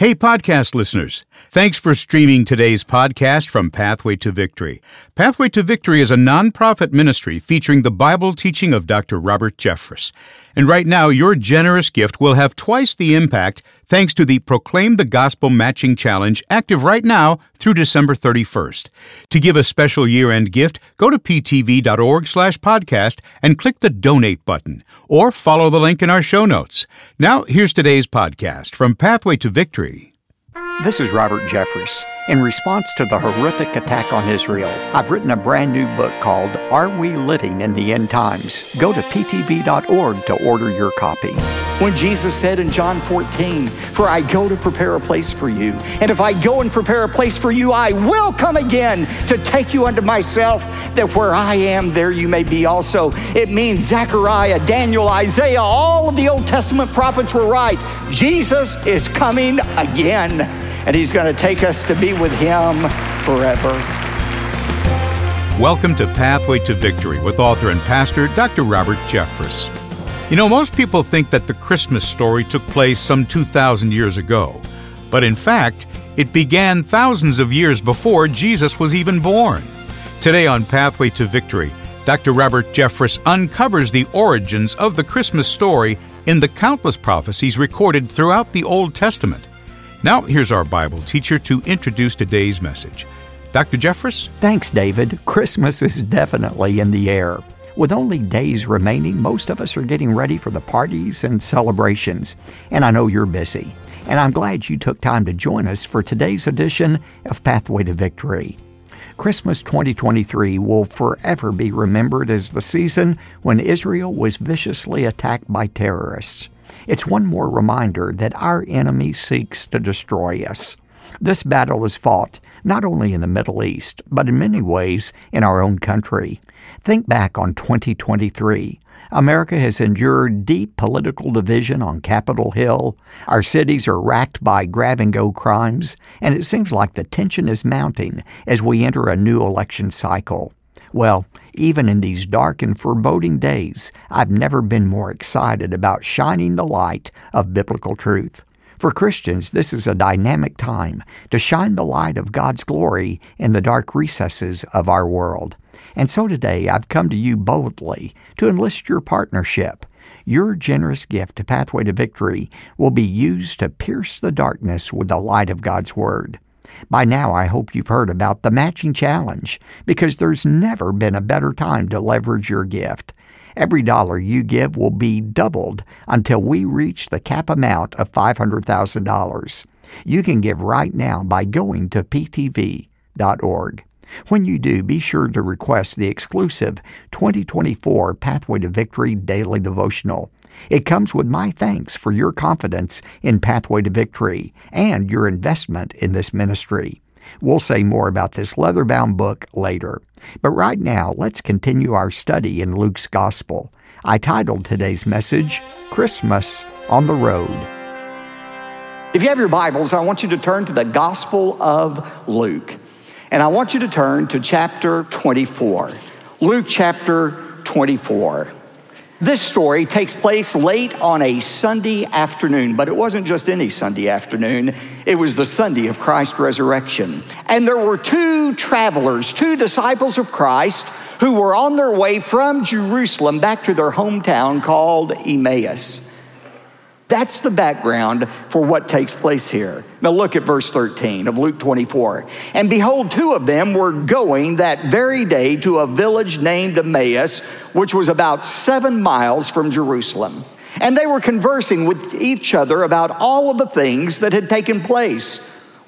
Hey, podcast listeners. Thanks for streaming today's podcast from Pathway to Victory. Pathway to Victory is a nonprofit ministry featuring the Bible teaching of Dr. Robert Jeffress. And right now, your generous gift will have twice the impact thanks to the Proclaim the Gospel Matching Challenge active right now through December 31st. To give a special year-end gift, go to ptv.org slash podcast and click the donate button or follow the link in our show notes. Now, here's today's podcast from Pathway to Victory. This is Robert Jeffress. In response to the horrific attack on Israel, I've written a brand new book called Are We Living in the End Times? Go to ptv.org to order your copy. When Jesus said in John 14, For I go to prepare a place for you, and if I go and prepare a place for you, I will come again to take you unto myself, that where I am, there you may be also. It means Zechariah, Daniel, Isaiah, all of the Old Testament prophets were right. Jesus is coming again and He's going to take us to be with Him forever. Welcome to Pathway to Victory with author and pastor Dr. Robert Jeffress. You know, most people think that the Christmas story took place some 2,000 years ago, but in fact, it began thousands of years before Jesus was even born. Today on Pathway to Victory, Dr. Robert Jeffress uncovers the origins of the Christmas story in the countless prophecies recorded throughout the Old Testament. Now, here's our Bible teacher to introduce today's message. Dr. Jeffress? Thanks, David. Christmas is definitely in the air. With only days remaining, most of us are getting ready for the parties and celebrations. And I know you're busy. And I'm glad you took time to join us for today's edition of Pathway to Victory. Christmas 2023 will forever be remembered as the season when Israel was viciously attacked by terrorists. It's one more reminder that our enemy seeks to destroy us. This battle is fought not only in the Middle East, but in many ways in our own country. Think back on 2023. America has endured deep political division on Capitol Hill. Our cities are racked by grab and go crimes, and it seems like the tension is mounting as we enter a new election cycle. Well, even in these dark and foreboding days, I've never been more excited about shining the light of biblical truth. For Christians, this is a dynamic time to shine the light of God's glory in the dark recesses of our world. And so today I've come to you boldly to enlist your partnership. Your generous gift to Pathway to Victory will be used to pierce the darkness with the light of God's Word. By now, I hope you've heard about the matching challenge because there's never been a better time to leverage your gift. Every dollar you give will be doubled until we reach the cap amount of $500,000. You can give right now by going to ptv.org. When you do, be sure to request the exclusive 2024 Pathway to Victory Daily Devotional. It comes with my thanks for your confidence in Pathway to Victory and your investment in this ministry. We'll say more about this leather bound book later. But right now, let's continue our study in Luke's Gospel. I titled today's message, Christmas on the Road. If you have your Bibles, I want you to turn to the Gospel of Luke. And I want you to turn to chapter 24. Luke chapter 24. This story takes place late on a Sunday afternoon, but it wasn't just any Sunday afternoon. It was the Sunday of Christ's resurrection. And there were two travelers, two disciples of Christ, who were on their way from Jerusalem back to their hometown called Emmaus. That's the background for what takes place here. Now look at verse 13 of Luke 24. And behold, two of them were going that very day to a village named Emmaus, which was about seven miles from Jerusalem. And they were conversing with each other about all of the things that had taken place.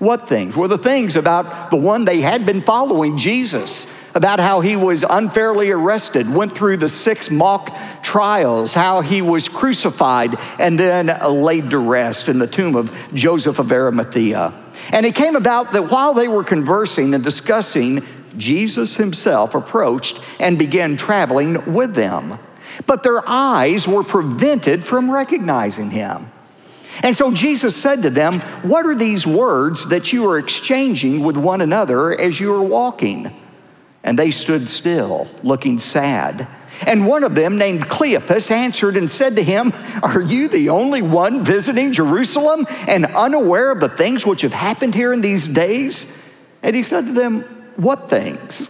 What things? Well, the things about the one they had been following, Jesus about how he was unfairly arrested, went through the six mock trials, how he was crucified and then laid to rest in the tomb of Joseph of Arimathea. And it came about that while they were conversing and discussing, Jesus himself approached and began traveling with them. But their eyes were prevented from recognizing him. And so Jesus said to them, What are these words that you are exchanging with one another as you are walking? And they stood still, looking sad. And one of them, named Cleopas, answered and said to him, Are you the only one visiting Jerusalem and unaware of the things which have happened here in these days? And he said to them, What things?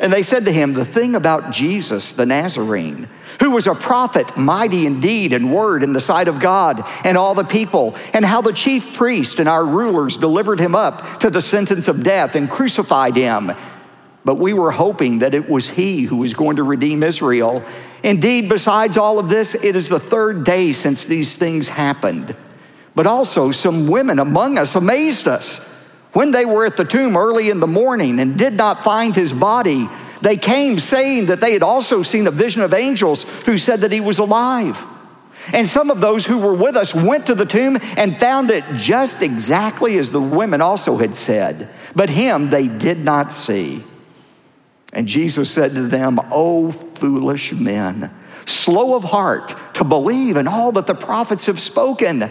And they said to him, The thing about Jesus the Nazarene, who was a prophet, mighty in deed and word in the sight of God and all the people, and how the chief priest and our rulers delivered him up to the sentence of death and crucified him. But we were hoping that it was he who was going to redeem Israel. Indeed, besides all of this, it is the third day since these things happened. But also, some women among us amazed us. When they were at the tomb early in the morning and did not find his body, they came saying that they had also seen a vision of angels who said that he was alive. And some of those who were with us went to the tomb and found it just exactly as the women also had said, but him they did not see. And Jesus said to them, O foolish men, slow of heart to believe in all that the prophets have spoken.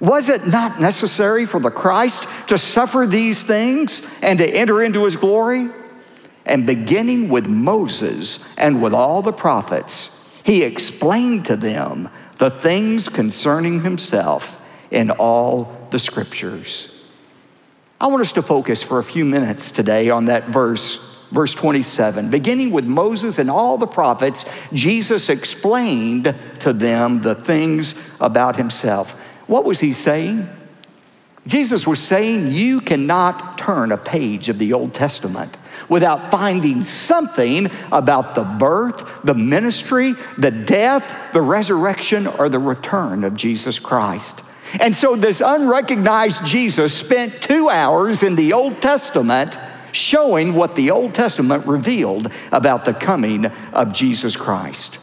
Was it not necessary for the Christ to suffer these things and to enter into his glory? And beginning with Moses and with all the prophets, he explained to them the things concerning himself in all the scriptures. I want us to focus for a few minutes today on that verse verse 27. Beginning with Moses and all the prophets, Jesus explained to them the things about himself. What was he saying? Jesus was saying, You cannot turn a page of the Old Testament without finding something about the birth, the ministry, the death, the resurrection, or the return of Jesus Christ. And so, this unrecognized Jesus spent two hours in the Old Testament showing what the Old Testament revealed about the coming of Jesus Christ.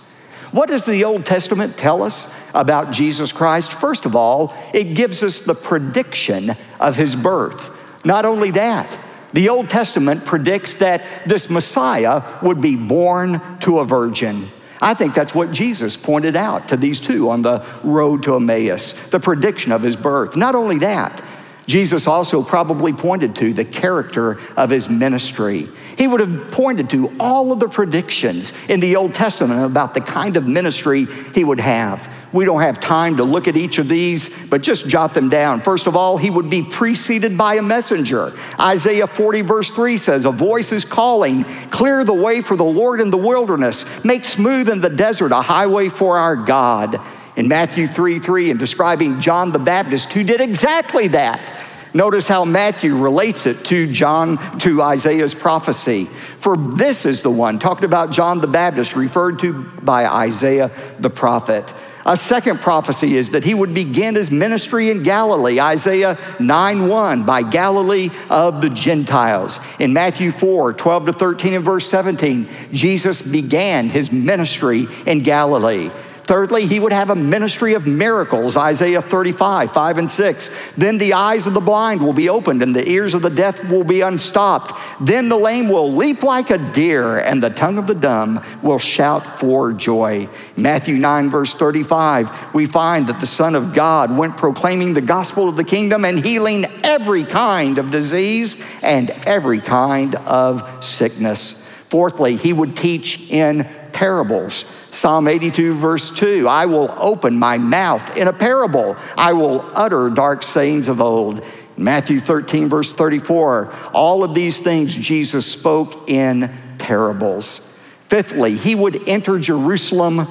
What does the Old Testament tell us about Jesus Christ? First of all, it gives us the prediction of his birth. Not only that, the Old Testament predicts that this Messiah would be born to a virgin. I think that's what Jesus pointed out to these two on the road to Emmaus, the prediction of his birth. Not only that, Jesus also probably pointed to the character of his ministry. He would have pointed to all of the predictions in the Old Testament about the kind of ministry he would have. We don't have time to look at each of these, but just jot them down. First of all, he would be preceded by a messenger. Isaiah 40, verse 3 says, A voice is calling, Clear the way for the Lord in the wilderness, make smooth in the desert a highway for our God. In Matthew 3 3, in describing John the Baptist, who did exactly that. Notice how Matthew relates it to John, to Isaiah's prophecy. For this is the one, talked about John the Baptist, referred to by Isaiah the prophet. A second prophecy is that he would begin his ministry in Galilee, Isaiah 9 1, by Galilee of the Gentiles. In Matthew 4 12 to 13 and verse 17, Jesus began his ministry in Galilee. Thirdly, he would have a ministry of miracles, Isaiah 35, 5 and 6. Then the eyes of the blind will be opened and the ears of the deaf will be unstopped. Then the lame will leap like a deer and the tongue of the dumb will shout for joy. Matthew 9, verse 35, we find that the Son of God went proclaiming the gospel of the kingdom and healing every kind of disease and every kind of sickness. Fourthly, he would teach in parables. Psalm 82, verse 2 I will open my mouth in a parable, I will utter dark sayings of old. Matthew 13, verse 34 all of these things Jesus spoke in parables. Fifthly, he would enter Jerusalem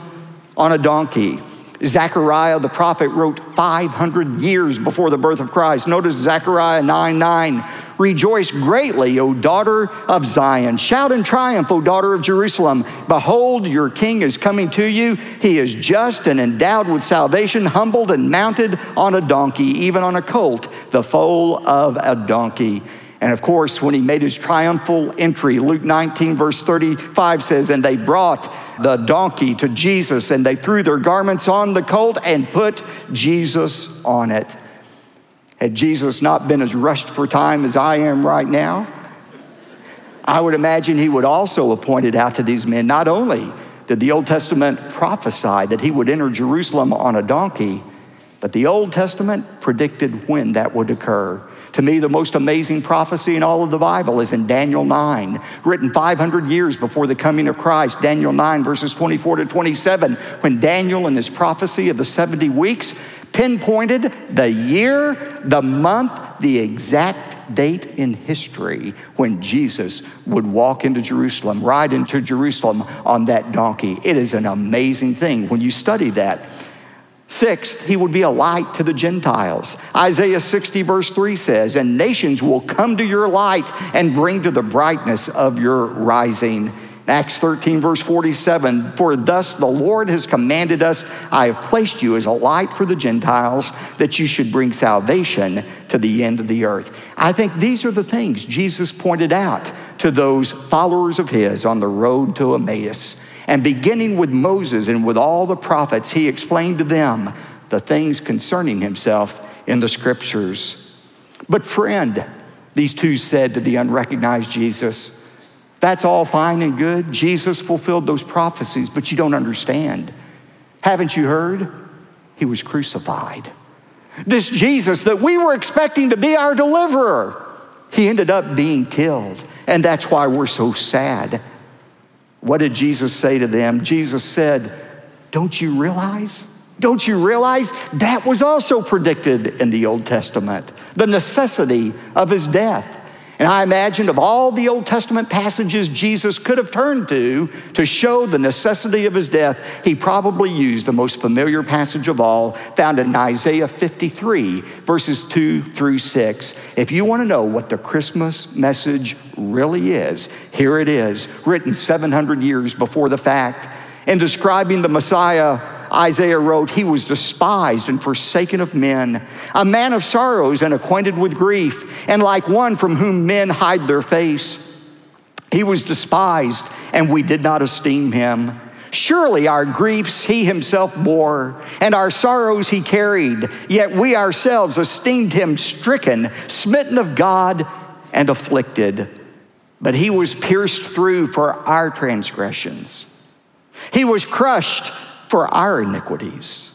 on a donkey. Zechariah the prophet wrote 500 years before the birth of Christ. Notice Zechariah 9 9. Rejoice greatly, O daughter of Zion. Shout in triumph, O daughter of Jerusalem. Behold, your king is coming to you. He is just and endowed with salvation, humbled and mounted on a donkey, even on a colt, the foal of a donkey. And of course, when he made his triumphal entry, Luke 19, verse 35 says, And they brought the donkey to Jesus, and they threw their garments on the colt and put Jesus on it. Had Jesus not been as rushed for time as I am right now, I would imagine he would also have pointed out to these men not only did the Old Testament prophesy that he would enter Jerusalem on a donkey, But the Old Testament predicted when that would occur. To me, the most amazing prophecy in all of the Bible is in Daniel 9, written 500 years before the coming of Christ. Daniel 9, verses 24 to 27, when Daniel, in his prophecy of the 70 weeks, pinpointed the year, the month, the exact date in history when Jesus would walk into Jerusalem, ride into Jerusalem on that donkey. It is an amazing thing when you study that. Sixth, he would be a light to the Gentiles. Isaiah 60, verse 3 says, And nations will come to your light and bring to the brightness of your rising. Acts 13, verse 47 For thus the Lord has commanded us, I have placed you as a light for the Gentiles, that you should bring salvation to the end of the earth. I think these are the things Jesus pointed out to those followers of his on the road to Emmaus. And beginning with Moses and with all the prophets, he explained to them the things concerning himself in the scriptures. But, friend, these two said to the unrecognized Jesus, that's all fine and good. Jesus fulfilled those prophecies, but you don't understand. Haven't you heard? He was crucified. This Jesus that we were expecting to be our deliverer, he ended up being killed. And that's why we're so sad. What did Jesus say to them? Jesus said, Don't you realize? Don't you realize that was also predicted in the Old Testament? The necessity of his death. And I imagine of all the Old Testament passages Jesus could have turned to to show the necessity of his death, he probably used the most familiar passage of all, found in Isaiah 53, verses 2 through 6. If you want to know what the Christmas message really is, here it is, written 700 years before the fact. In describing the Messiah, Isaiah wrote, He was despised and forsaken of men, a man of sorrows and acquainted with grief, and like one from whom men hide their face. He was despised, and we did not esteem him. Surely our griefs he himself bore, and our sorrows he carried, yet we ourselves esteemed him stricken, smitten of God, and afflicted. But he was pierced through for our transgressions, he was crushed for our iniquities.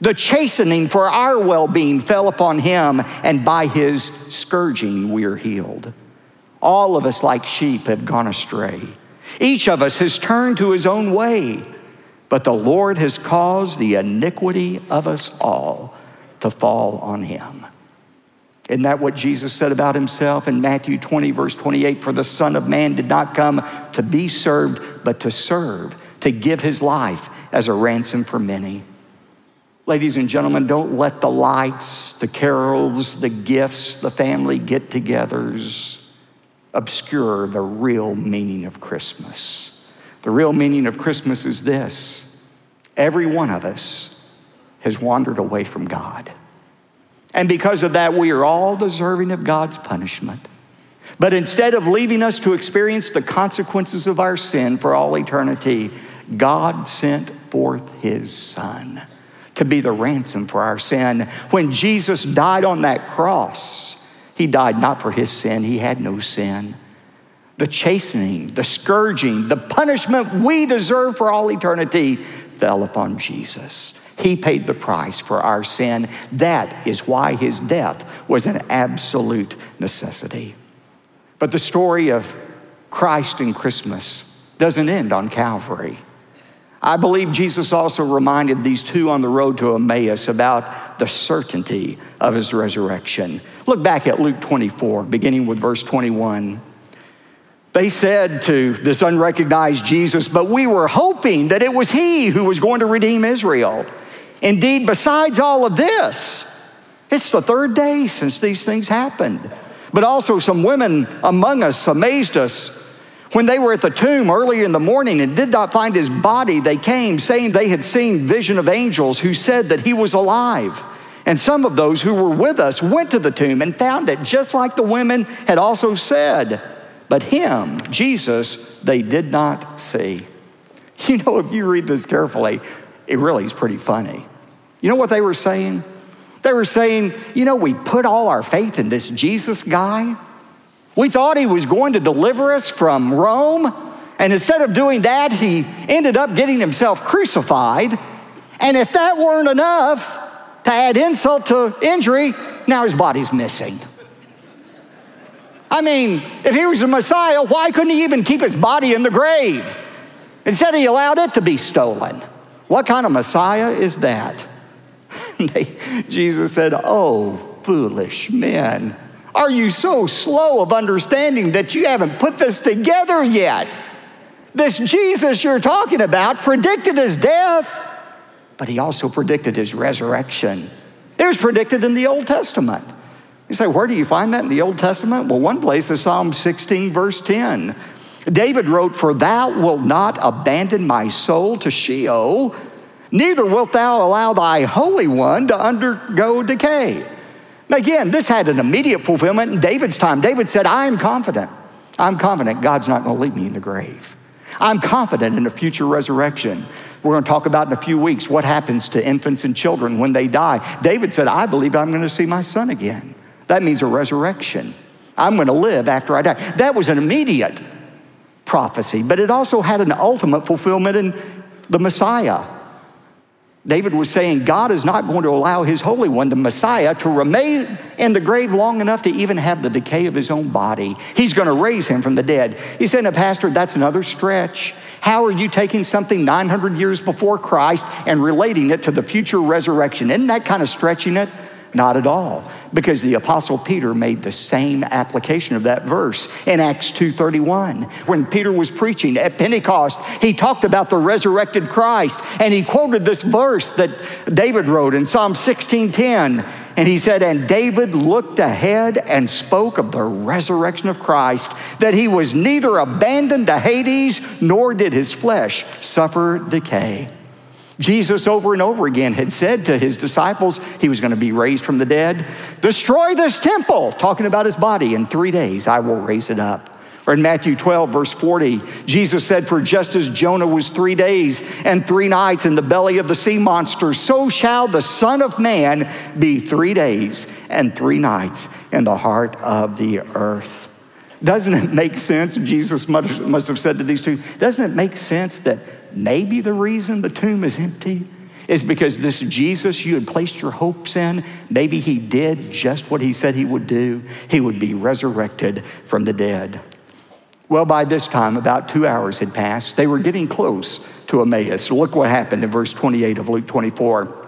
The chastening for our well being fell upon him, and by his scourging we are healed. All of us, like sheep, have gone astray. Each of us has turned to his own way, but the Lord has caused the iniquity of us all to fall on him. Isn't that what Jesus said about himself in Matthew 20, verse 28? For the Son of Man did not come to be served, but to serve, to give his life as a ransom for many. Ladies and gentlemen, don't let the lights, the carols, the gifts, the family get togethers obscure the real meaning of Christmas. The real meaning of Christmas is this every one of us has wandered away from God. And because of that, we are all deserving of God's punishment. But instead of leaving us to experience the consequences of our sin for all eternity, God sent forth his son to be the ransom for our sin. When Jesus died on that cross, he died not for his sin, he had no sin. The chastening, the scourging, the punishment we deserve for all eternity fell upon Jesus. He paid the price for our sin. That is why his death was an absolute necessity. But the story of Christ and Christmas doesn't end on Calvary. I believe Jesus also reminded these two on the road to Emmaus about the certainty of his resurrection. Look back at Luke 24, beginning with verse 21. They said to this unrecognized Jesus, But we were hoping that it was he who was going to redeem Israel. Indeed, besides all of this, it's the third day since these things happened. But also, some women among us amazed us when they were at the tomb early in the morning and did not find his body, they came saying they had seen vision of angels who said that he was alive. And some of those who were with us went to the tomb and found it just like the women had also said. But him, Jesus, they did not see. You know, if you read this carefully, it really is pretty funny. You know what they were saying? They were saying, you know, we put all our faith in this Jesus guy. We thought he was going to deliver us from Rome, and instead of doing that, he ended up getting himself crucified. And if that weren't enough, To add insult to injury, now his body's missing. I mean, if he was a Messiah, why couldn't he even keep his body in the grave? Instead, he allowed it to be stolen. What kind of Messiah is that? Jesus said, Oh, foolish men, are you so slow of understanding that you haven't put this together yet? This Jesus you're talking about predicted his death, but he also predicted his resurrection. It was predicted in the Old Testament. You say, where do you find that in the Old Testament? Well, one place is Psalm 16, verse 10. David wrote, For thou wilt not abandon my soul to Sheol, neither wilt thou allow thy Holy One to undergo decay. Again, this had an immediate fulfillment in David's time. David said, I am confident. I'm confident God's not going to leave me in the grave. I'm confident in a future resurrection. We're going to talk about in a few weeks what happens to infants and children when they die. David said, I believe I'm going to see my son again. That means a resurrection. I'm going to live after I die. That was an immediate prophecy, but it also had an ultimate fulfillment in the Messiah. David was saying God is not going to allow his Holy One, the Messiah, to remain in the grave long enough to even have the decay of his own body. He's going to raise him from the dead. He said, Pastor, that's another stretch. How are you taking something 900 years before Christ and relating it to the future resurrection? Isn't that kind of stretching it? Not at all, because the apostle Peter made the same application of that verse in Acts 2:31. When Peter was preaching at Pentecost, he talked about the resurrected Christ and he quoted this verse that David wrote in Psalm 16:10. And he said, And David looked ahead and spoke of the resurrection of Christ, that he was neither abandoned to Hades, nor did his flesh suffer decay. Jesus, over and over again, had said to his disciples he was going to be raised from the dead. Destroy this temple, talking about his body. In three days, I will raise it up. Or in Matthew 12, verse 40, Jesus said, For just as Jonah was three days and three nights in the belly of the sea monster, so shall the Son of Man be three days and three nights in the heart of the earth. Doesn't it make sense? Jesus must have said to these two, doesn't it make sense that maybe the reason the tomb is empty is because this Jesus you had placed your hopes in, maybe he did just what he said he would do. He would be resurrected from the dead. Well, by this time, about two hours had passed. They were getting close to Emmaus. Look what happened in verse 28 of Luke 24.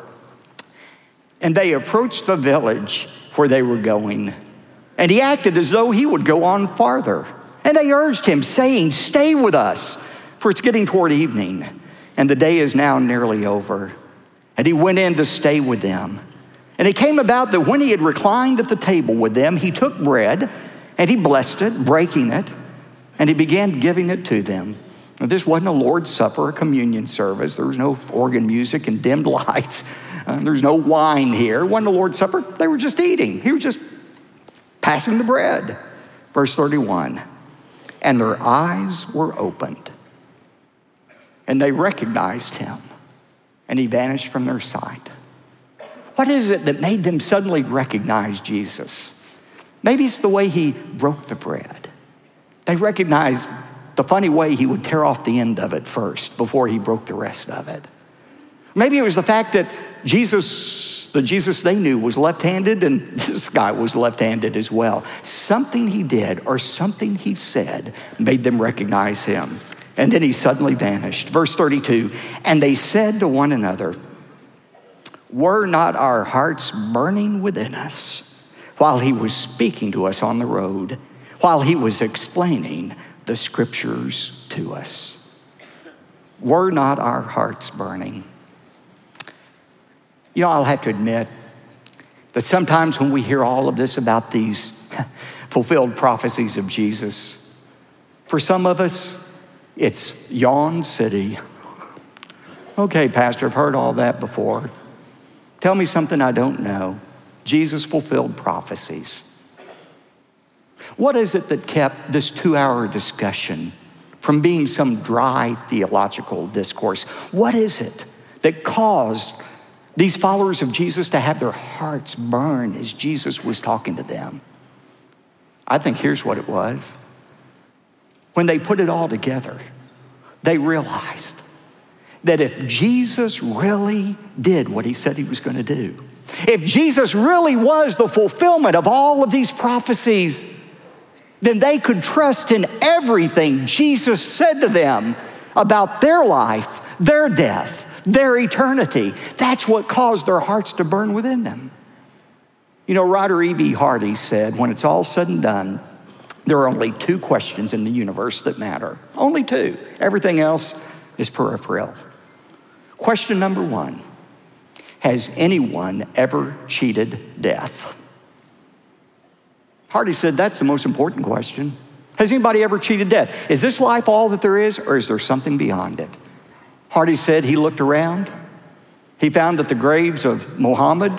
And they approached the village where they were going, and he acted as though he would go on farther. And they urged him, saying, Stay with us for it's getting toward evening, and the day is now nearly over. And he went in to stay with them. And it came about that when he had reclined at the table with them, he took bread and he blessed it, breaking it, and he began giving it to them. Now, this wasn't a Lord's Supper, a communion service. There was no organ music and dimmed lights. Uh, there's no wine here. It wasn't a Lord's Supper. They were just eating. He was just passing the bread. Verse 31 And their eyes were opened and they recognized him, and he vanished from their sight. What is it that made them suddenly recognize Jesus? Maybe it's the way he broke the bread. They recognized the funny way he would tear off the end of it first before he broke the rest of it. Maybe it was the fact that Jesus, the Jesus they knew, was left handed, and this guy was left handed as well. Something he did or something he said made them recognize him. And then he suddenly vanished. Verse 32 And they said to one another, Were not our hearts burning within us while he was speaking to us on the road, while he was explaining the scriptures to us? Were not our hearts burning? You know, I'll have to admit that sometimes when we hear all of this about these fulfilled prophecies of Jesus, for some of us, it's Yawn City. Okay, Pastor, I've heard all that before. Tell me something I don't know. Jesus fulfilled prophecies. What is it that kept this two hour discussion from being some dry theological discourse? What is it that caused these followers of Jesus to have their hearts burn as Jesus was talking to them? I think here's what it was when they put it all together, they realized that if Jesus really did what he said he was going to do, If Jesus really was the fulfillment of all of these prophecies, then they could trust in everything Jesus said to them about their life, their death, their eternity. That's what caused their hearts to burn within them. You know, writer E.B. Hardy said, when it's all said and done, there are only two questions in the universe that matter. Only two. Everything else is peripheral. Question number one Has anyone ever cheated death? Hardy said that's the most important question. Has anybody ever cheated death? Is this life all that there is, or is there something beyond it? Hardy said he looked around. He found that the graves of Muhammad,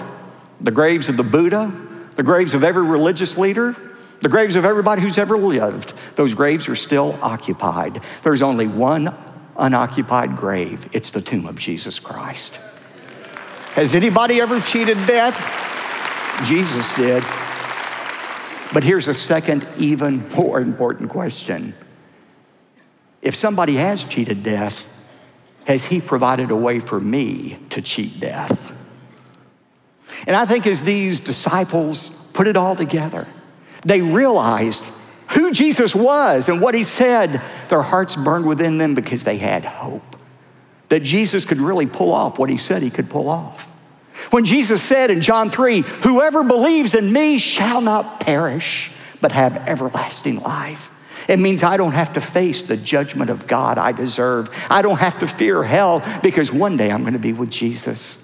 the graves of the Buddha, the graves of every religious leader, the graves of everybody who's ever lived, those graves are still occupied. There's only one unoccupied grave it's the tomb of Jesus Christ. Has anybody ever cheated death? Jesus did. But here's a second, even more important question. If somebody has cheated death, has he provided a way for me to cheat death? And I think as these disciples put it all together, they realized who Jesus was and what he said. Their hearts burned within them because they had hope that Jesus could really pull off what he said he could pull off. When Jesus said in John 3, Whoever believes in me shall not perish, but have everlasting life. It means I don't have to face the judgment of God I deserve. I don't have to fear hell because one day I'm going to be with Jesus.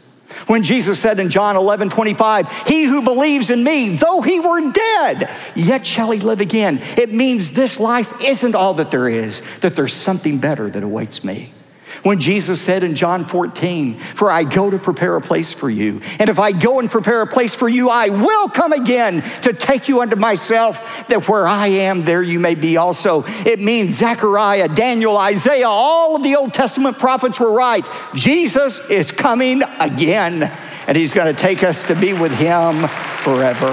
When Jesus said in John 11, 25, He who believes in me, though he were dead, yet shall he live again. It means this life isn't all that there is, that there's something better that awaits me. When Jesus said in John 14, For I go to prepare a place for you, and if I go and prepare a place for you, I will come again to take you unto myself, that where I am, there you may be also. It means Zechariah, Daniel, Isaiah, all of the Old Testament prophets were right. Jesus is coming again, and he's going to take us to be with him forever.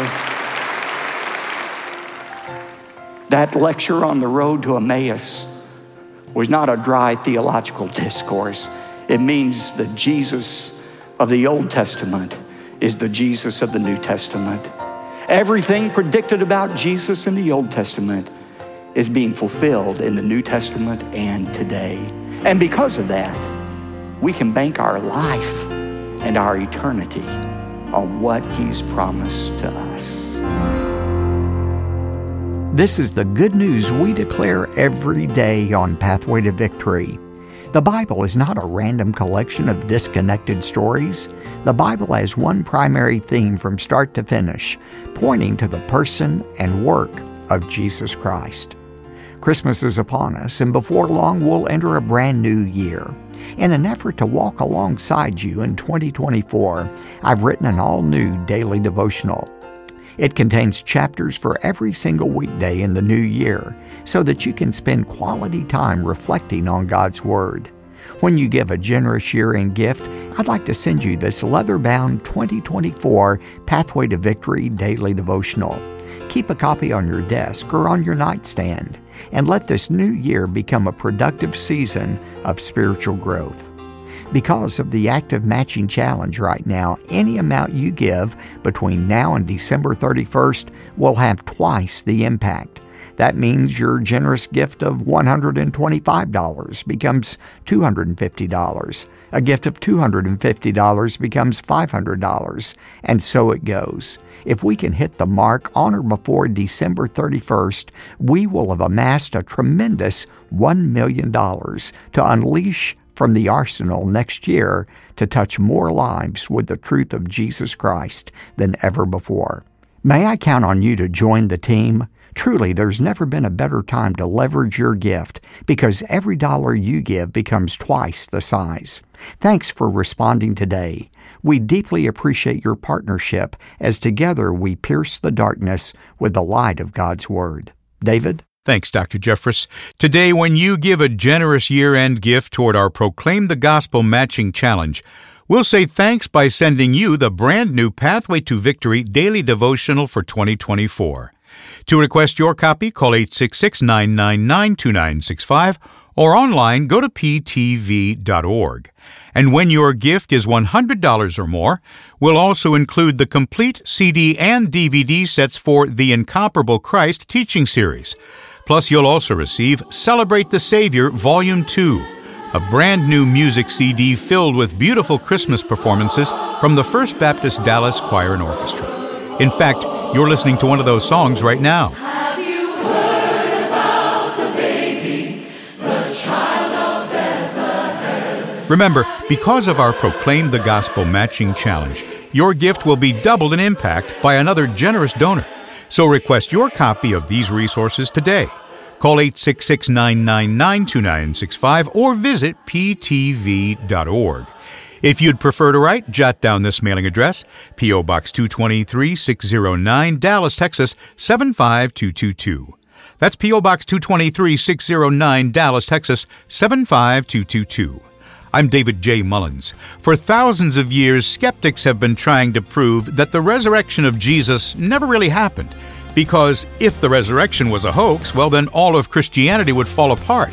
That lecture on the road to Emmaus was not a dry theological discourse. It means that Jesus of the Old Testament is the Jesus of the New Testament. Everything predicted about Jesus in the Old Testament is being fulfilled in the New Testament and today. And because of that, we can bank our life and our eternity on what He's promised to us. This is the good news we declare every day on Pathway to Victory. The Bible is not a random collection of disconnected stories. The Bible has one primary theme from start to finish, pointing to the person and work of Jesus Christ. Christmas is upon us, and before long we'll enter a brand new year. In an effort to walk alongside you in 2024, I've written an all new daily devotional. It contains chapters for every single weekday in the new year so that you can spend quality time reflecting on God's Word. When you give a generous year end gift, I'd like to send you this leather bound 2024 Pathway to Victory daily devotional. Keep a copy on your desk or on your nightstand, and let this new year become a productive season of spiritual growth. Because of the active matching challenge right now, any amount you give between now and December 31st will have twice the impact. That means your generous gift of $125 becomes $250. A gift of $250 becomes $500, and so it goes. If we can hit the mark on or before December 31st, we will have amassed a tremendous $1 million to unleash from the arsenal next year to touch more lives with the truth of Jesus Christ than ever before. May I count on you to join the team? Truly, there's never been a better time to leverage your gift because every dollar you give becomes twice the size. Thanks for responding today. We deeply appreciate your partnership as together we pierce the darkness with the light of God's Word. David? Thanks, Dr. Jeffress. Today, when you give a generous year end gift toward our Proclaim the Gospel Matching Challenge, we'll say thanks by sending you the brand new Pathway to Victory daily devotional for 2024. To request your copy, call 866 999 2965 or online go to ptv.org. And when your gift is $100 or more, we'll also include the complete CD and DVD sets for the Incomparable Christ teaching series. Plus, you'll also receive Celebrate the Savior Volume 2, a brand new music CD filled with beautiful Christmas performances from the First Baptist Dallas Choir and Orchestra. In fact, you're listening to one of those songs right now. Remember, because of our Proclaim the Gospel matching challenge, your gift will be doubled in impact by another generous donor. So request your copy of these resources today. Call 866 999 2965 or visit ptv.org. If you'd prefer to write, jot down this mailing address P.O. Box 223 609, Dallas, Texas 75222. That's P.O. Box 223 609, Dallas, Texas 75222. I'm David J. Mullins. For thousands of years, skeptics have been trying to prove that the resurrection of Jesus never really happened. Because if the resurrection was a hoax, well, then all of Christianity would fall apart.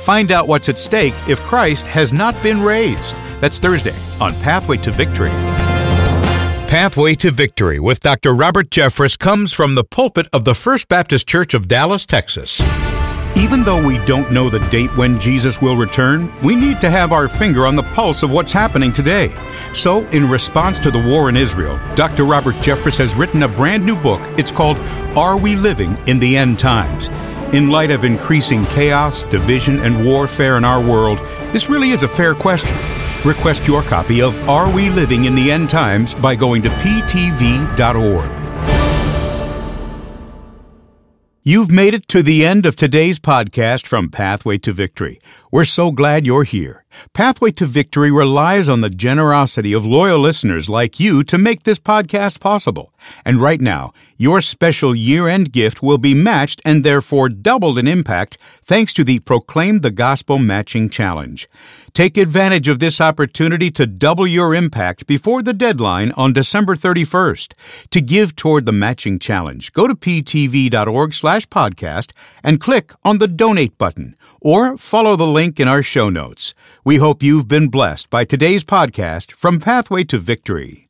Find out what's at stake if Christ has not been raised. That's Thursday on Pathway to Victory. Pathway to Victory with Dr. Robert Jeffress comes from the pulpit of the First Baptist Church of Dallas, Texas. Even though we don't know the date when Jesus will return, we need to have our finger on the pulse of what's happening today. So, in response to the war in Israel, Dr. Robert Jeffress has written a brand new book. It's called Are We Living in the End Times? In light of increasing chaos, division, and warfare in our world, this really is a fair question. Request your copy of Are We Living in the End Times by going to ptv.org. You've made it to the end of today's podcast from Pathway to Victory. We're so glad you're here. Pathway to Victory relies on the generosity of loyal listeners like you to make this podcast possible. And right now, your special year end gift will be matched and therefore doubled in impact thanks to the Proclaim the Gospel Matching Challenge. Take advantage of this opportunity to double your impact before the deadline on December 31st. To give toward the matching challenge, go to ptv.org slash podcast and click on the donate button or follow the link in our show notes. We hope you've been blessed by today's podcast from Pathway to Victory.